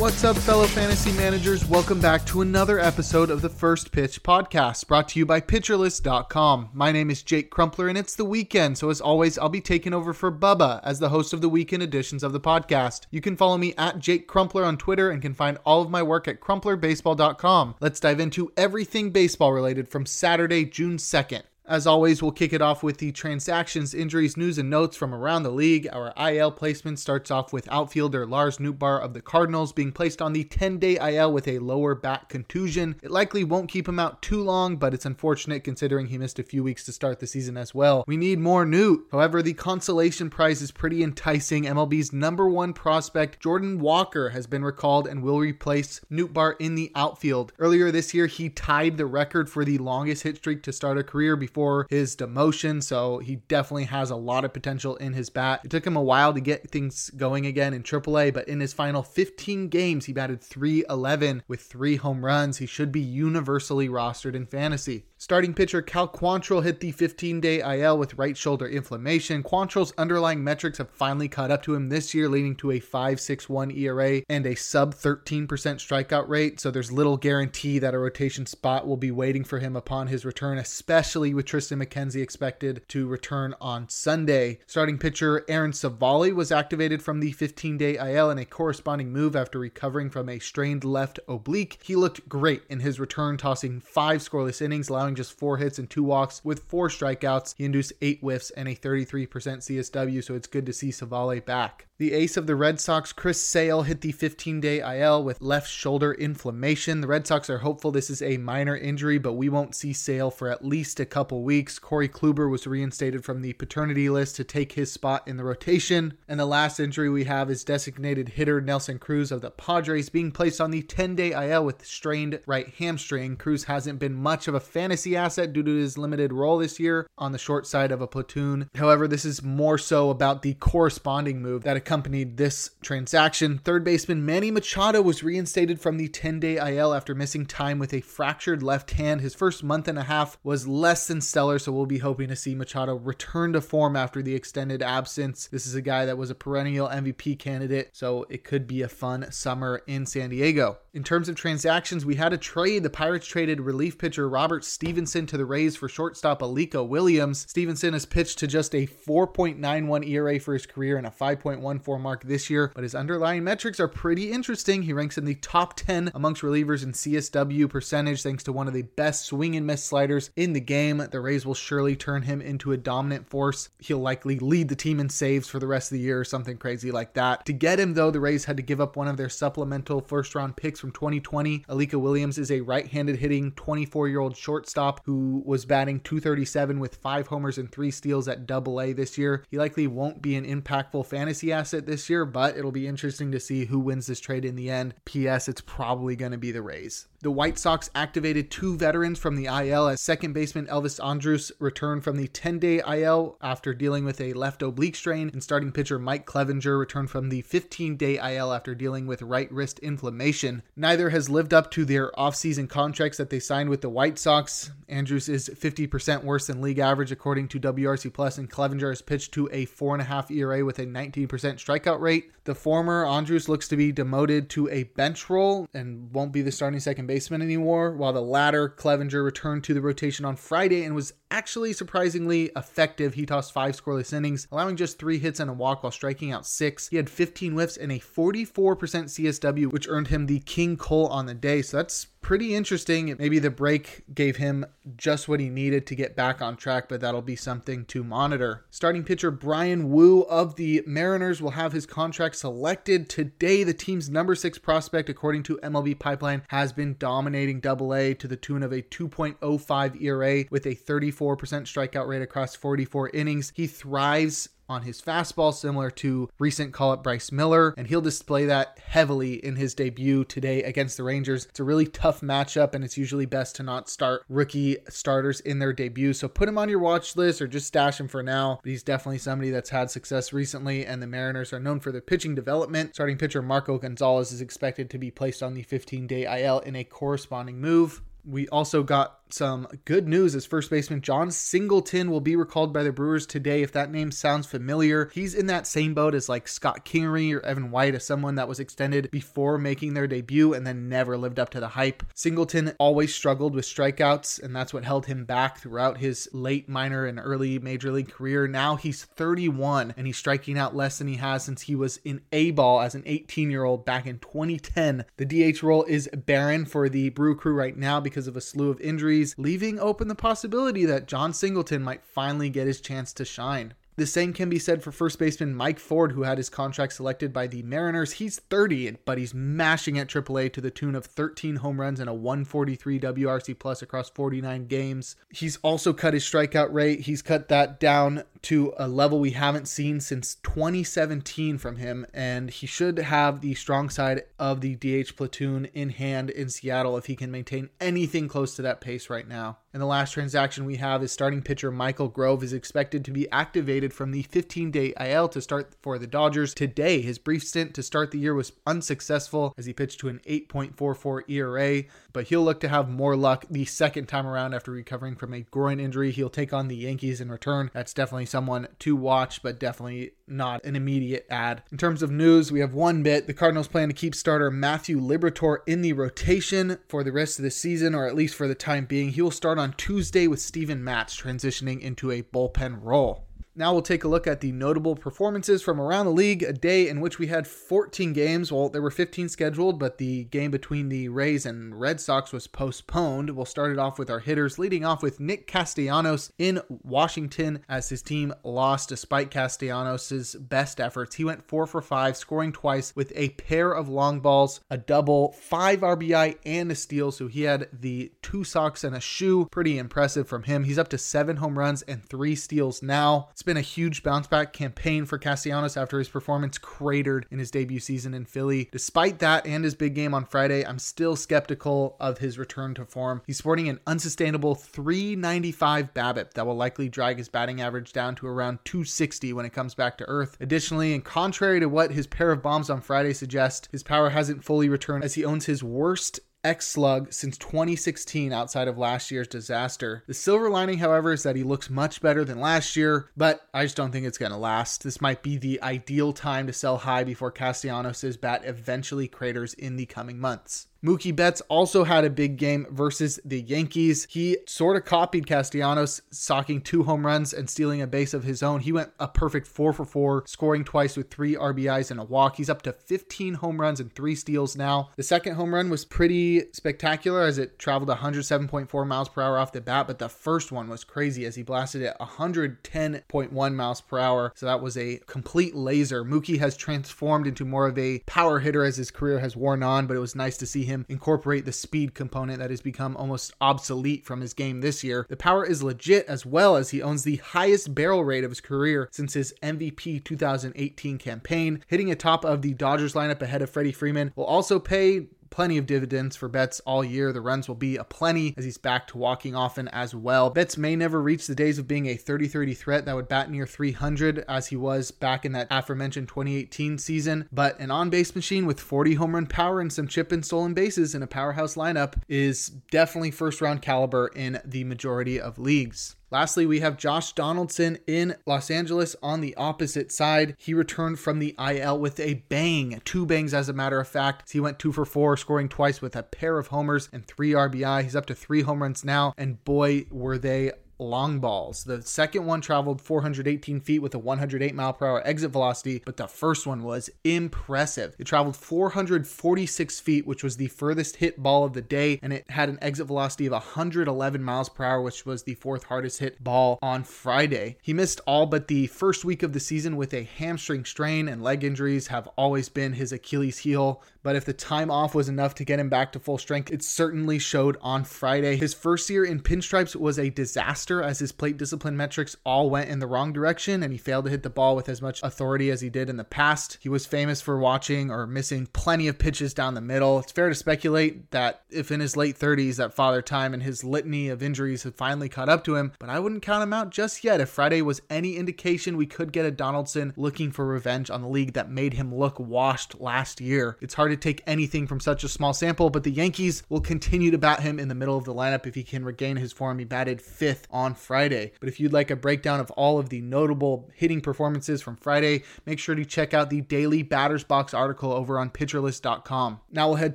What's up, fellow fantasy managers? Welcome back to another episode of the First Pitch Podcast, brought to you by PitcherList.com. My name is Jake Crumpler, and it's the weekend, so as always, I'll be taking over for Bubba as the host of the weekend editions of the podcast. You can follow me at Jake Crumpler on Twitter and can find all of my work at CrumplerBaseball.com. Let's dive into everything baseball related from Saturday, June 2nd. As always, we'll kick it off with the transactions, injuries, news, and notes from around the league. Our IL placement starts off with outfielder Lars Nootbaar of the Cardinals being placed on the 10 day IL with a lower back contusion. It likely won't keep him out too long, but it's unfortunate considering he missed a few weeks to start the season as well. We need more Newt. However, the consolation prize is pretty enticing. MLB's number one prospect, Jordan Walker, has been recalled and will replace Nootbaar in the outfield. Earlier this year, he tied the record for the longest hit streak to start a career before before his demotion, so he definitely has a lot of potential in his bat. It took him a while to get things going again in AAA, but in his final 15 games, he batted 311 with three home runs. He should be universally rostered in fantasy. Starting pitcher Cal Quantrill hit the 15 day IL with right shoulder inflammation. Quantrill's underlying metrics have finally caught up to him this year, leading to a 5.61 ERA and a sub 13% strikeout rate. So there's little guarantee that a rotation spot will be waiting for him upon his return, especially with Triston McKenzie expected to return on Sunday. Starting pitcher Aaron Civale was activated from the 15 day IL in a corresponding move after recovering from a strained left oblique. He looked great in his return, tossing five scoreless innings, allowing just four hits and two walks with four strikeouts. He induced eight whiffs and a 33% CSW, so it's good to see Civale back. The ace of the Red Sox, Chris Sale, hit the 15 day IL with left shoulder inflammation. The Red Sox are hopeful this is a minor injury, but we won't see Sale for at least a couple weeks. Corey Kluber was reinstated from the paternity list to take his spot in the rotation. And the last injury we have is designated hitter Nelson Cruz of the Padres being placed on the 10 day IL with strained right hamstring. Cruz hasn't been much of a fantasy asset due to his limited role this year on the short side of a platoon. However, this is more so about the corresponding move that accompanied this transaction. Third baseman Manny Machado was reinstated from the 10 day IL after missing time with a fractured left hand. His first month and a half was less than stellar, so we'll be hoping to see Machado return to form after the extended absence. This is a guy that was a perennial MVP candidate, so it could be a fun summer in San Diego. In terms of transactions, we had a trade. The Pirates traded relief pitcher Robert Stephenson to the Rays for shortstop Alika Williams. Stephenson has pitched to just a 4.91 ERA for his career and a 5.14 mark this year, but his underlying metrics are pretty interesting. He ranks in the top 10 amongst relievers in CSW percentage thanks to one of the best swing and miss sliders in the game. The Rays will surely turn him into a dominant force. He'll likely lead the team in saves for the rest of the year or something crazy like that. To get him, though, the Rays had to give up one of their supplemental first round picks from 2020. Alika Williams is a right handed hitting 24 year old shortstop who was batting 237 with five homers and three steals at double A this year. He likely won't be an impactful fantasy asset asset this year, but it'll be interesting to see who wins this trade in the end. P.S. It's probably going to be the Rays. The White Sox activated two veterans from the IL as second baseman Elvis Andrus returned from the 10 day IL after dealing with a left oblique strain, and starting pitcher Mike Clevinger returned from the 15 day IL after dealing with right wrist inflammation. Neither has lived up to their offseason contracts that they signed with the White Sox. Andrus is 50% worse than league average according to WRC Plus, and Clevinger has pitched to a 4.5 ERA with a 19% strikeout rate. The former Andrus looks to be demoted to a bench role and won't be the starting second baseman anymore, while the latter, Clevinger, returned to the rotation on Friday and was actually surprisingly effective. He tossed five scoreless innings, allowing just three hits and a walk while striking out six. He had 15 whiffs and a 44% CSW, which earned him the King Cole on the day. So that's pretty interesting. Maybe the break gave him just what he needed to get back on track, but that'll be something to monitor. Starting pitcher Brian Woo of the Mariners will have his contract selected today. The team's number six prospect, according to MLB Pipeline, has been dominating Double A to the tune of a 2.05 ERA with a 34% strikeout rate across 44 innings. He thrives on his fastball, similar to recent call up Bryce Miller, and he'll display that heavily in his debut today against the Rangers. It's a really tough matchup, and it's usually best to not start rookie starters in their debut. So put him on your watch list or just stash him for now. But he's definitely somebody that's had success recently, and the Mariners are known for their pitching development. Starting pitcher Marco Gonzalez is expected to be placed on the 15 day IL in a corresponding move. We also got some good news as first baseman Jon Singleton will be recalled by the Brewers today. If that name sounds familiar, he's in that same boat as like Scott Kingery or Evan White, as someone that was extended before making their debut and then never lived up to the hype. Singleton always struggled with strikeouts, and that's what held him back throughout his late minor and early major league career. Now he's 31 and he's striking out less than he has since he was in A ball as an 18 year old back in 2010. The DH role is barren for the Brew Crew right now because of a slew of injuries leaving open the possibility that Jon Singleton might finally get his chance to shine. The same can be said for first baseman Mike Ford, who had his contract selected by the Mariners. He's 30, but he's mashing at AAA to the tune of 13 home runs and a 143 WRC plus across 49 games. He's also cut his strikeout rate. He's cut that down to a level we haven't seen since 2017 from him, and he should have the strong side of the DH platoon in hand in Seattle if he can maintain anything close to that pace right now. And the last transaction we have is starting pitcher Michael Grove is expected to be activated from the 15 day IL to start for the Dodgers today. His brief stint to start the year was unsuccessful as he pitched to an 8.44 ERA, but he'll look to have more luck the second time around after recovering from a groin injury. He'll take on the Yankees in return. That's definitely someone to watch, but definitely not an immediate ad. In terms of news, we have one bit. The Cardinals plan to keep starter Matthew Liberatore in the rotation for the rest of the season, or at least for the time being. He will start on Tuesday with Steven Matz transitioning into a bullpen role. Now we'll take a look at the notable performances from around the league, a day in which we had 14 games. Well, there were 15 scheduled, but the game between the Rays and Red Sox was postponed. We'll start it off with our hitters, leading off with Nick Castellanos in Washington as his team lost despite Castellanos' best efforts. He went 4 for 5, scoring twice with a pair of long balls, a double, five RBI, and a steal. So he had the two socks and a shoe. Pretty impressive from him. He's up to 7 home runs and 3 steals now. Been a huge bounce back campaign for Castellanos after his performance cratered in his debut season in Philly. Despite that and his big game on Friday, I'm still skeptical of his return to form. He's sporting an unsustainable 395 BABIP that will likely drag his batting average down to around 260 when it comes back to earth. Additionally, and contrary to what his pair of bombs on Friday suggest, his power hasn't fully returned as he owns his worst X Slug since 2016 outside of last year's disaster. The silver lining, however, is that he looks much better than last year, but I just don't think it's going to last. This might be the ideal time to sell high before Castellanos' bat eventually craters in the coming months. Mookie Betts also had a big game versus the Yankees. He sort of copied Castellanos, socking two home runs and stealing a base of his own. He went a perfect four for four, scoring twice with three RBIs and a walk. He's up to 15 home runs and three steals now. The second home run was pretty spectacular as it traveled 107.4 miles per hour off the bat, but the first one was crazy as he blasted it 110.1 miles per hour. So that was a complete laser. Mookie has transformed into more of a power hitter as his career has worn on, but it was nice to see him incorporate the speed component that has become almost obsolete from his game this year. The power is legit as well as he owns the highest barrel rate of his career since his MVP 2018 campaign, hitting atop of the Dodgers lineup ahead of Freddie Freeman will also pay plenty of dividends for Betts all year. The runs will be a plenty as he's back to walking often as well. Betts may never reach the days of being a 30 30 threat that would bat near 300 as he was back in that aforementioned 2018 season, but an on base machine with 40 home run power and some chip and stolen bases in a powerhouse lineup is definitely first round caliber in the majority of leagues. Lastly, we have Josh Donaldson in Los Angeles on the opposite side. He returned from the IL with a bang, two bangs as a matter of fact. He went two for four, scoring twice with a pair of homers and three RBI. He's up to three home runs now, and boy, were they long balls. The second one traveled 418 feet with a 108 mile per hour exit velocity, but the first one was impressive. It traveled 446 feet, which was the furthest hit ball of the day, and it had an exit velocity of 111 miles per hour, which was the fourth hardest hit ball on Friday. He missed all but the first week of the season with a hamstring strain, and leg injuries have always been his Achilles heel. But if the time off was enough to get him back to full strength, it certainly showed on Friday. His first year in pinstripes was a disaster as his plate discipline metrics all went in the wrong direction and he failed to hit the ball with as much authority as he did in the past. He was famous for watching or missing plenty of pitches down the middle. It's fair to speculate that if in his late 30s that father time and his litany of injuries had finally caught up to him, but I wouldn't count him out just yet. If Friday was any indication we could get a Donaldson looking for revenge on the league that made him look washed last year. It's hard to take anything from such a small sample, but the Yankees will continue to bat him in the middle of the lineup if he can regain his form. He batted fifth on Friday. But if you'd like a breakdown of all of the notable hitting performances from Friday, make sure to check out the daily batters box article over on pitcherlist.com. Now we'll head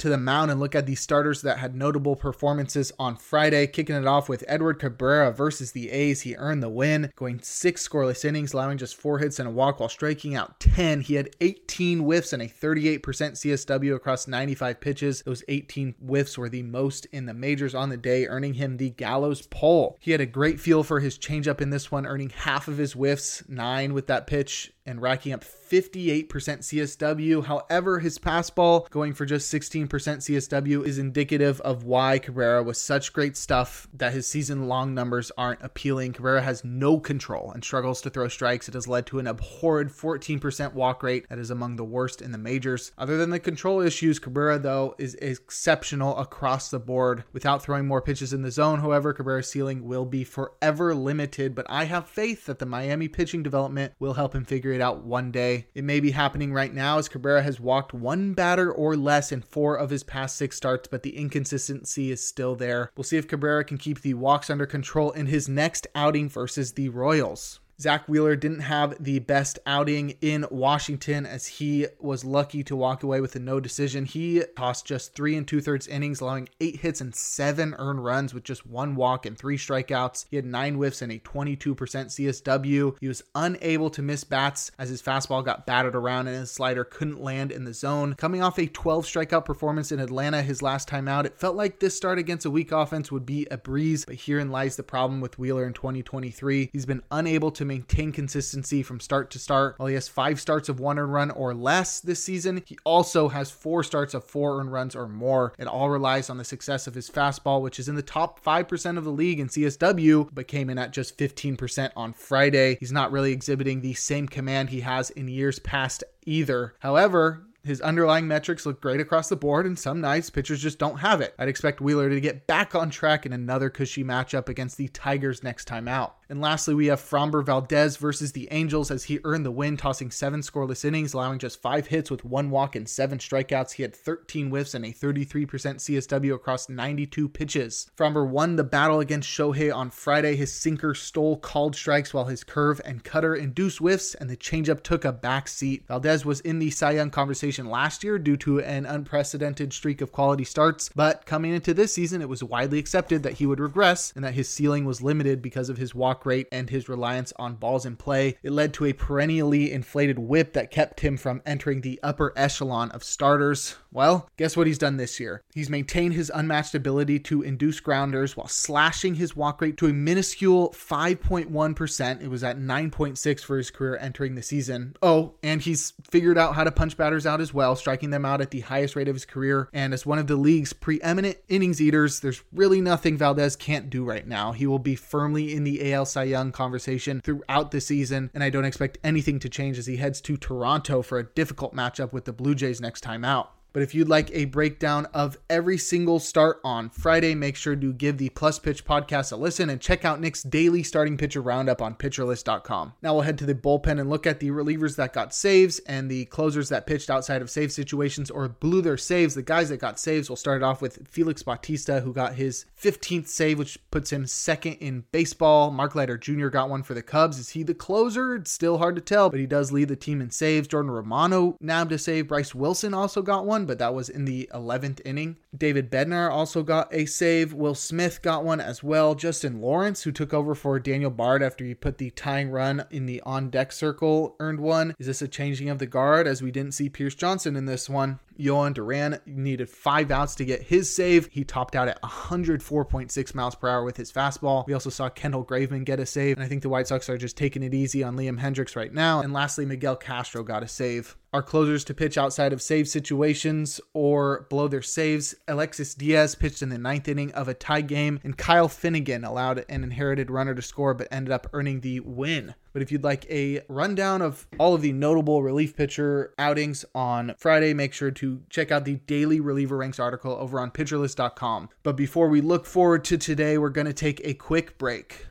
to the mound and look at the starters that had notable performances on Friday, kicking it off with Edward Cabrera versus the A's. He earned the win, going six scoreless innings, allowing just four hits and a walk while striking out 10. He had 18 whiffs and a 38% CSW across 95 pitches. Those 18 whiffs were the most in the majors on the day, earning him the gallows pole. He had a great feel for his changeup in this one, earning half of his whiffs, nine with that pitch, and racking up 58% CSW. However, his fastball going for just 16% CSW is indicative of why Cabrera was such great stuff that his season long numbers aren't appealing. Cabrera has no control and struggles to throw strikes. It has led to an abhorred 14% walk rate that is among the worst in the majors. Other than the control issues, Cabrera, though, is exceptional across the board. Without throwing more pitches in the zone, however, Cabrera's ceiling will be forever limited, but I have faith that the Miami pitching development will help him figure out one day. It may be happening right now as Cabrera has walked one batter or less in four of his past six starts, but the inconsistency is still there. We'll see if Cabrera can keep the walks under control in his next outing versus the Royals. Zack Wheeler didn't have the best outing in Washington as he was lucky to walk away with a no decision. He tossed just three and two thirds innings, allowing eight hits and seven earned runs with just one walk and three strikeouts. He had nine whiffs and a 22% CSW. He was unable to miss bats as his fastball got batted around and his slider couldn't land in the zone. Coming off a 12 strikeout performance in Atlanta his last time out, it felt like this start against a weak offense would be a breeze, but herein lies the problem with Wheeler in 2023. He's been unable to maintain consistency from start to start. While he has five starts of one earned run or less this season, he also has four starts of four earned runs or more. It all relies on the success of his fastball, which is in the top 5% of the league in CSW, but came in at just 15% on Friday. He's not really exhibiting the same command he has in years past either. However, his underlying metrics look great across the board, and some nights pitchers just don't have it. I'd expect Wheeler to get back on track in another cushy matchup against the Tigers next time out. And lastly, we have Fromber Valdez versus the Angels as he earned the win, tossing seven scoreless innings, allowing just five hits with one walk and seven strikeouts. He had 13 whiffs and a 33% CSW across 92 pitches. Fromber won the battle against Shohei on Friday. His sinker stole called strikes while his curve and cutter induced whiffs, and the changeup took a back seat. Valdez was in the Cy Young conversation last year due to an unprecedented streak of quality starts, but coming into this season, it was widely accepted that he would regress and that his ceiling was limited because of his walk walk rate and his reliance on balls in play. It led to a perennially inflated whip that kept him from entering the upper echelon of starters. Well, guess what he's done this year? He's maintained his unmatched ability to induce grounders while slashing his walk rate to a minuscule 5.1%. It was at 9.6 for his career entering the season. Oh, and he's figured out how to punch batters out as well, striking them out at the highest rate of his career. And as one of the league's preeminent innings eaters, there's really nothing Valdez can't do right now. He will be firmly in the AL Cy Young conversation throughout the season, and I don't expect anything to change as he heads to Toronto for a difficult matchup with the Blue Jays next time out. But if you'd like a breakdown of every single start on Friday, make sure to give the Plus Pitch podcast a listen and check out Nick's daily starting pitcher roundup on pitcherlist.com. Now we'll head to the bullpen and look at the relievers that got saves and the closers that pitched outside of save situations or blew their saves. The guys that got saves, we'll start it off with Felix Bautista, who got his 15th save, which puts him second in baseball. Mark Leiter Jr. got one for the Cubs. Is he the closer? It's still hard to tell, but he does lead the team in saves. Jordan Romano nabbed a save. Bryce Wilson also got one. But that was in the 11th inning. David Bednar also got a save. Will Smith got one as well. Justin Lawrence, who took over for Daniel Bard after he put the tying run in the on deck circle, earned one. Is this a changing of the guard as we didn't see Pierce Johnson in this one? Jhoan Duran needed five outs to get his save. He topped out at 104.6 miles per hour with his fastball. We also saw Kendall Graveman get a save, and I think the White Sox are just taking it easy on Liam Hendriks right now. And lastly, Miguel Castro got a save. Our closers to pitch outside of save situations or below their saves. Alexis Diaz pitched in the ninth inning of a tie game, and Kyle Finnegan allowed an inherited runner to score but ended up earning the win. But if you'd like a rundown of all of the notable relief pitcher outings on Friday, make sure to check out the daily reliever ranks article over on pitcherlist.com. But before we look forward to today, we're going to take a quick break.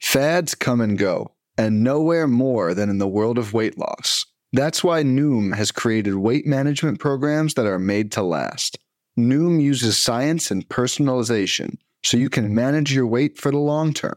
Fads come and go and nowhere more than in the world of weight loss. That's why Noom has created weight management programs that are made to last. Noom uses science and personalization so you can manage your weight for the long term.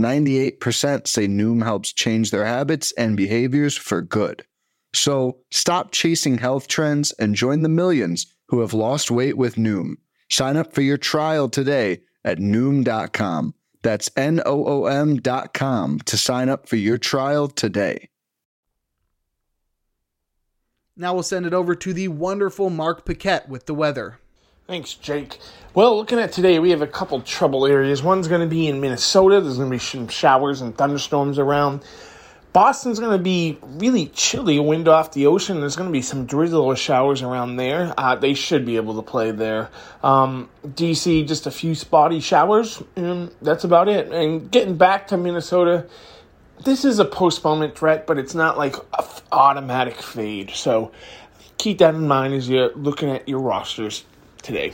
98% say Noom helps change their habits and behaviors for good. So stop chasing health trends and join the millions who have lost weight with Noom. Sign up for your trial today at Noom.com. That's N O O M dot com to sign up for your trial today. Now we'll send it over to the wonderful Mark Paquette with the weather. Thanks, Jake. Well, looking at today, we have a couple trouble areas. One's going to be in Minnesota. There's going to be some showers and thunderstorms around. Boston's going to be really chilly, wind off the ocean. There's going to be some drizzle or showers around there. Uh, they should be able to play there. Um, DC, just a few spotty showers, and that's about it. And getting back to Minnesota, this is a postponement threat, but it's not like automatic fade. So keep that in mind as you're looking at your rosters today.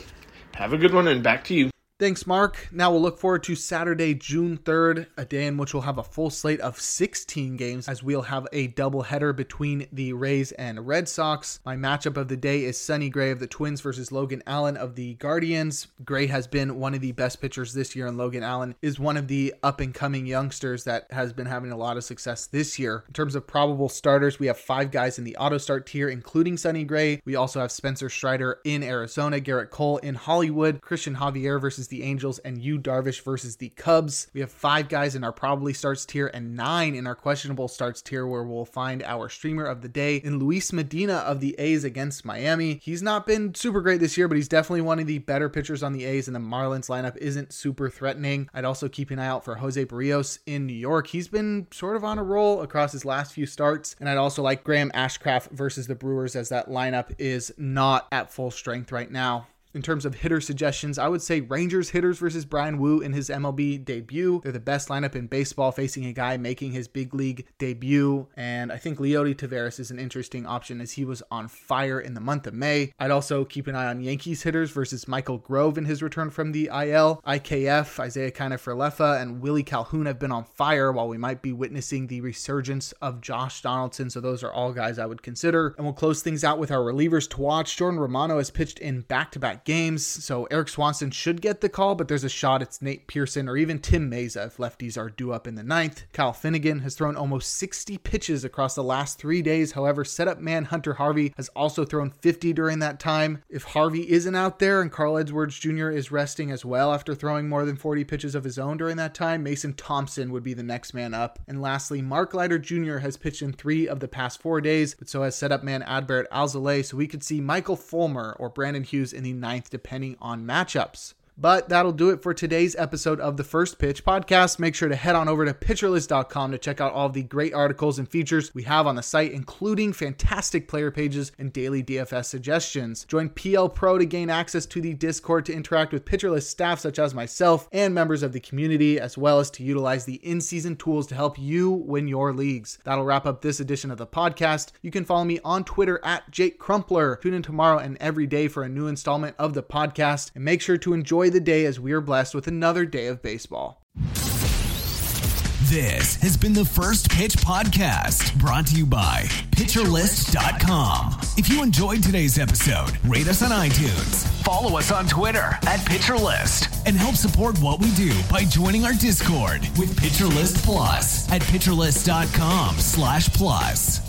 Have a good one, and back to you. Thanks, Mark. Now we'll look forward to Saturday, June 3rd, a day in which we'll have a full slate of 16 games as we'll have a doubleheader between the Rays and Red Sox. My matchup of the day is Sonny Gray of the Twins versus Logan Allen of the Guardians. Gray has been one of the best pitchers this year, and Logan Allen is one of the up and coming youngsters that has been having a lot of success this year. In terms of probable starters, we have five guys in the auto start tier, including Sonny Gray. We also have Spencer Strider in Arizona, Gerrit Cole in Hollywood, Cristian Javier versus the Angels, and Yu Darvish versus the Cubs. We have five guys in our probably starts tier and nine in our questionable starts tier, where we'll find our streamer of the day in Luis Medina of the A's against Miami. He's not been super great this year, but he's definitely one of the better pitchers on the A's, and the Marlins lineup isn't super threatening. I'd also keep an eye out for Jose Berrios in New York. He's been sort of on a roll across his last few starts, and I'd also like Graham Ashcraft versus the Brewers as that lineup is not at full strength right now in terms of hitter suggestions, I would say Rangers hitters versus Brian Woo in his MLB debut. They're the best lineup in baseball facing a guy making his big league debut. And I think Leody Taveras is an interesting option as he was on fire in the month of May. I'd also keep an eye on Yankees hitters versus Michael Grove in his return from the IL. IKF, Isiah Kiner-Falefa, and Willie Calhoun have been on fire while we might be witnessing the resurgence of Josh Donaldson. So those are all guys I would consider. And we'll close things out with our relievers to watch. Jordan Romano has pitched in back to back games, so Erik Swanson should get the call, but there's a shot it's Nate Pearson or even Tim Mayza if lefties are due up in the ninth. Kyle Finnegan has thrown almost 60 pitches across the last three days. However, setup man Hunter Harvey has also thrown 50 during that time. If Harvey isn't out there and Carl Edwards Jr. is resting as well after throwing more than 40 pitches of his own during that time, Mason Thompson would be the next man up. And lastly, Mark Leiter Jr. has pitched in three of the past four days, but so has setup man Adbert Alzolay, so we could see Michael Fulmer or Brandon Hughes in the ninth, depending on matchups. But that'll do it for today's episode of the First Pitch podcast. Make sure to head on over to pitcherlist.com to check out all of the great articles and features we have on the site, including fantastic player pages and daily DFS suggestions. Join PL Pro to gain access to the Discord to interact with PitcherList staff such as myself and members of the community, as well as to utilize the in season tools to help you win your leagues. That'll wrap up this edition of the podcast. You can follow me on Twitter at Jake Crumpler. Tune in tomorrow and every day for a new installment of the podcast, and make sure to enjoy enjoy the day as we are blessed with another day of baseball. This has been the First Pitch Podcast, brought to you by PitcherList.com. If you enjoyed today's episode, rate us on iTunes, follow us on Twitter at PitcherList, and help support what we do by joining our Discord with PitcherList Plus at PitcherList.com slash plus.